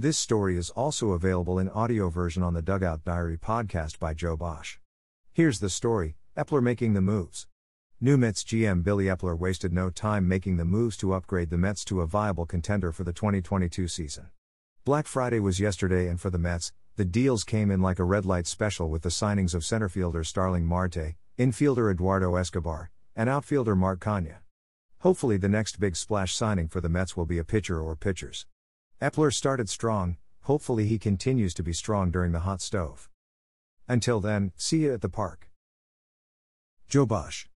This story is also available in audio version on the Dugout Diary podcast by Joe Boesch. Here's the story Eppler making the moves. New Mets GM Billy Eppler wasted no time making the moves to upgrade the Mets to a viable contender for the 2022 season. Black Friday was yesterday, and for the Mets, the deals came in like a red light special with the signings of centerfielder Starling Marte, infielder Eduardo Escobar, and outfielder Mark Canha. Hopefully, the next big splash signing for the Mets will be a pitcher or pitchers. Eppler started strong, hopefully, he continues to be strong during the hot stove. Until then, see you at the park. Joe Boesch.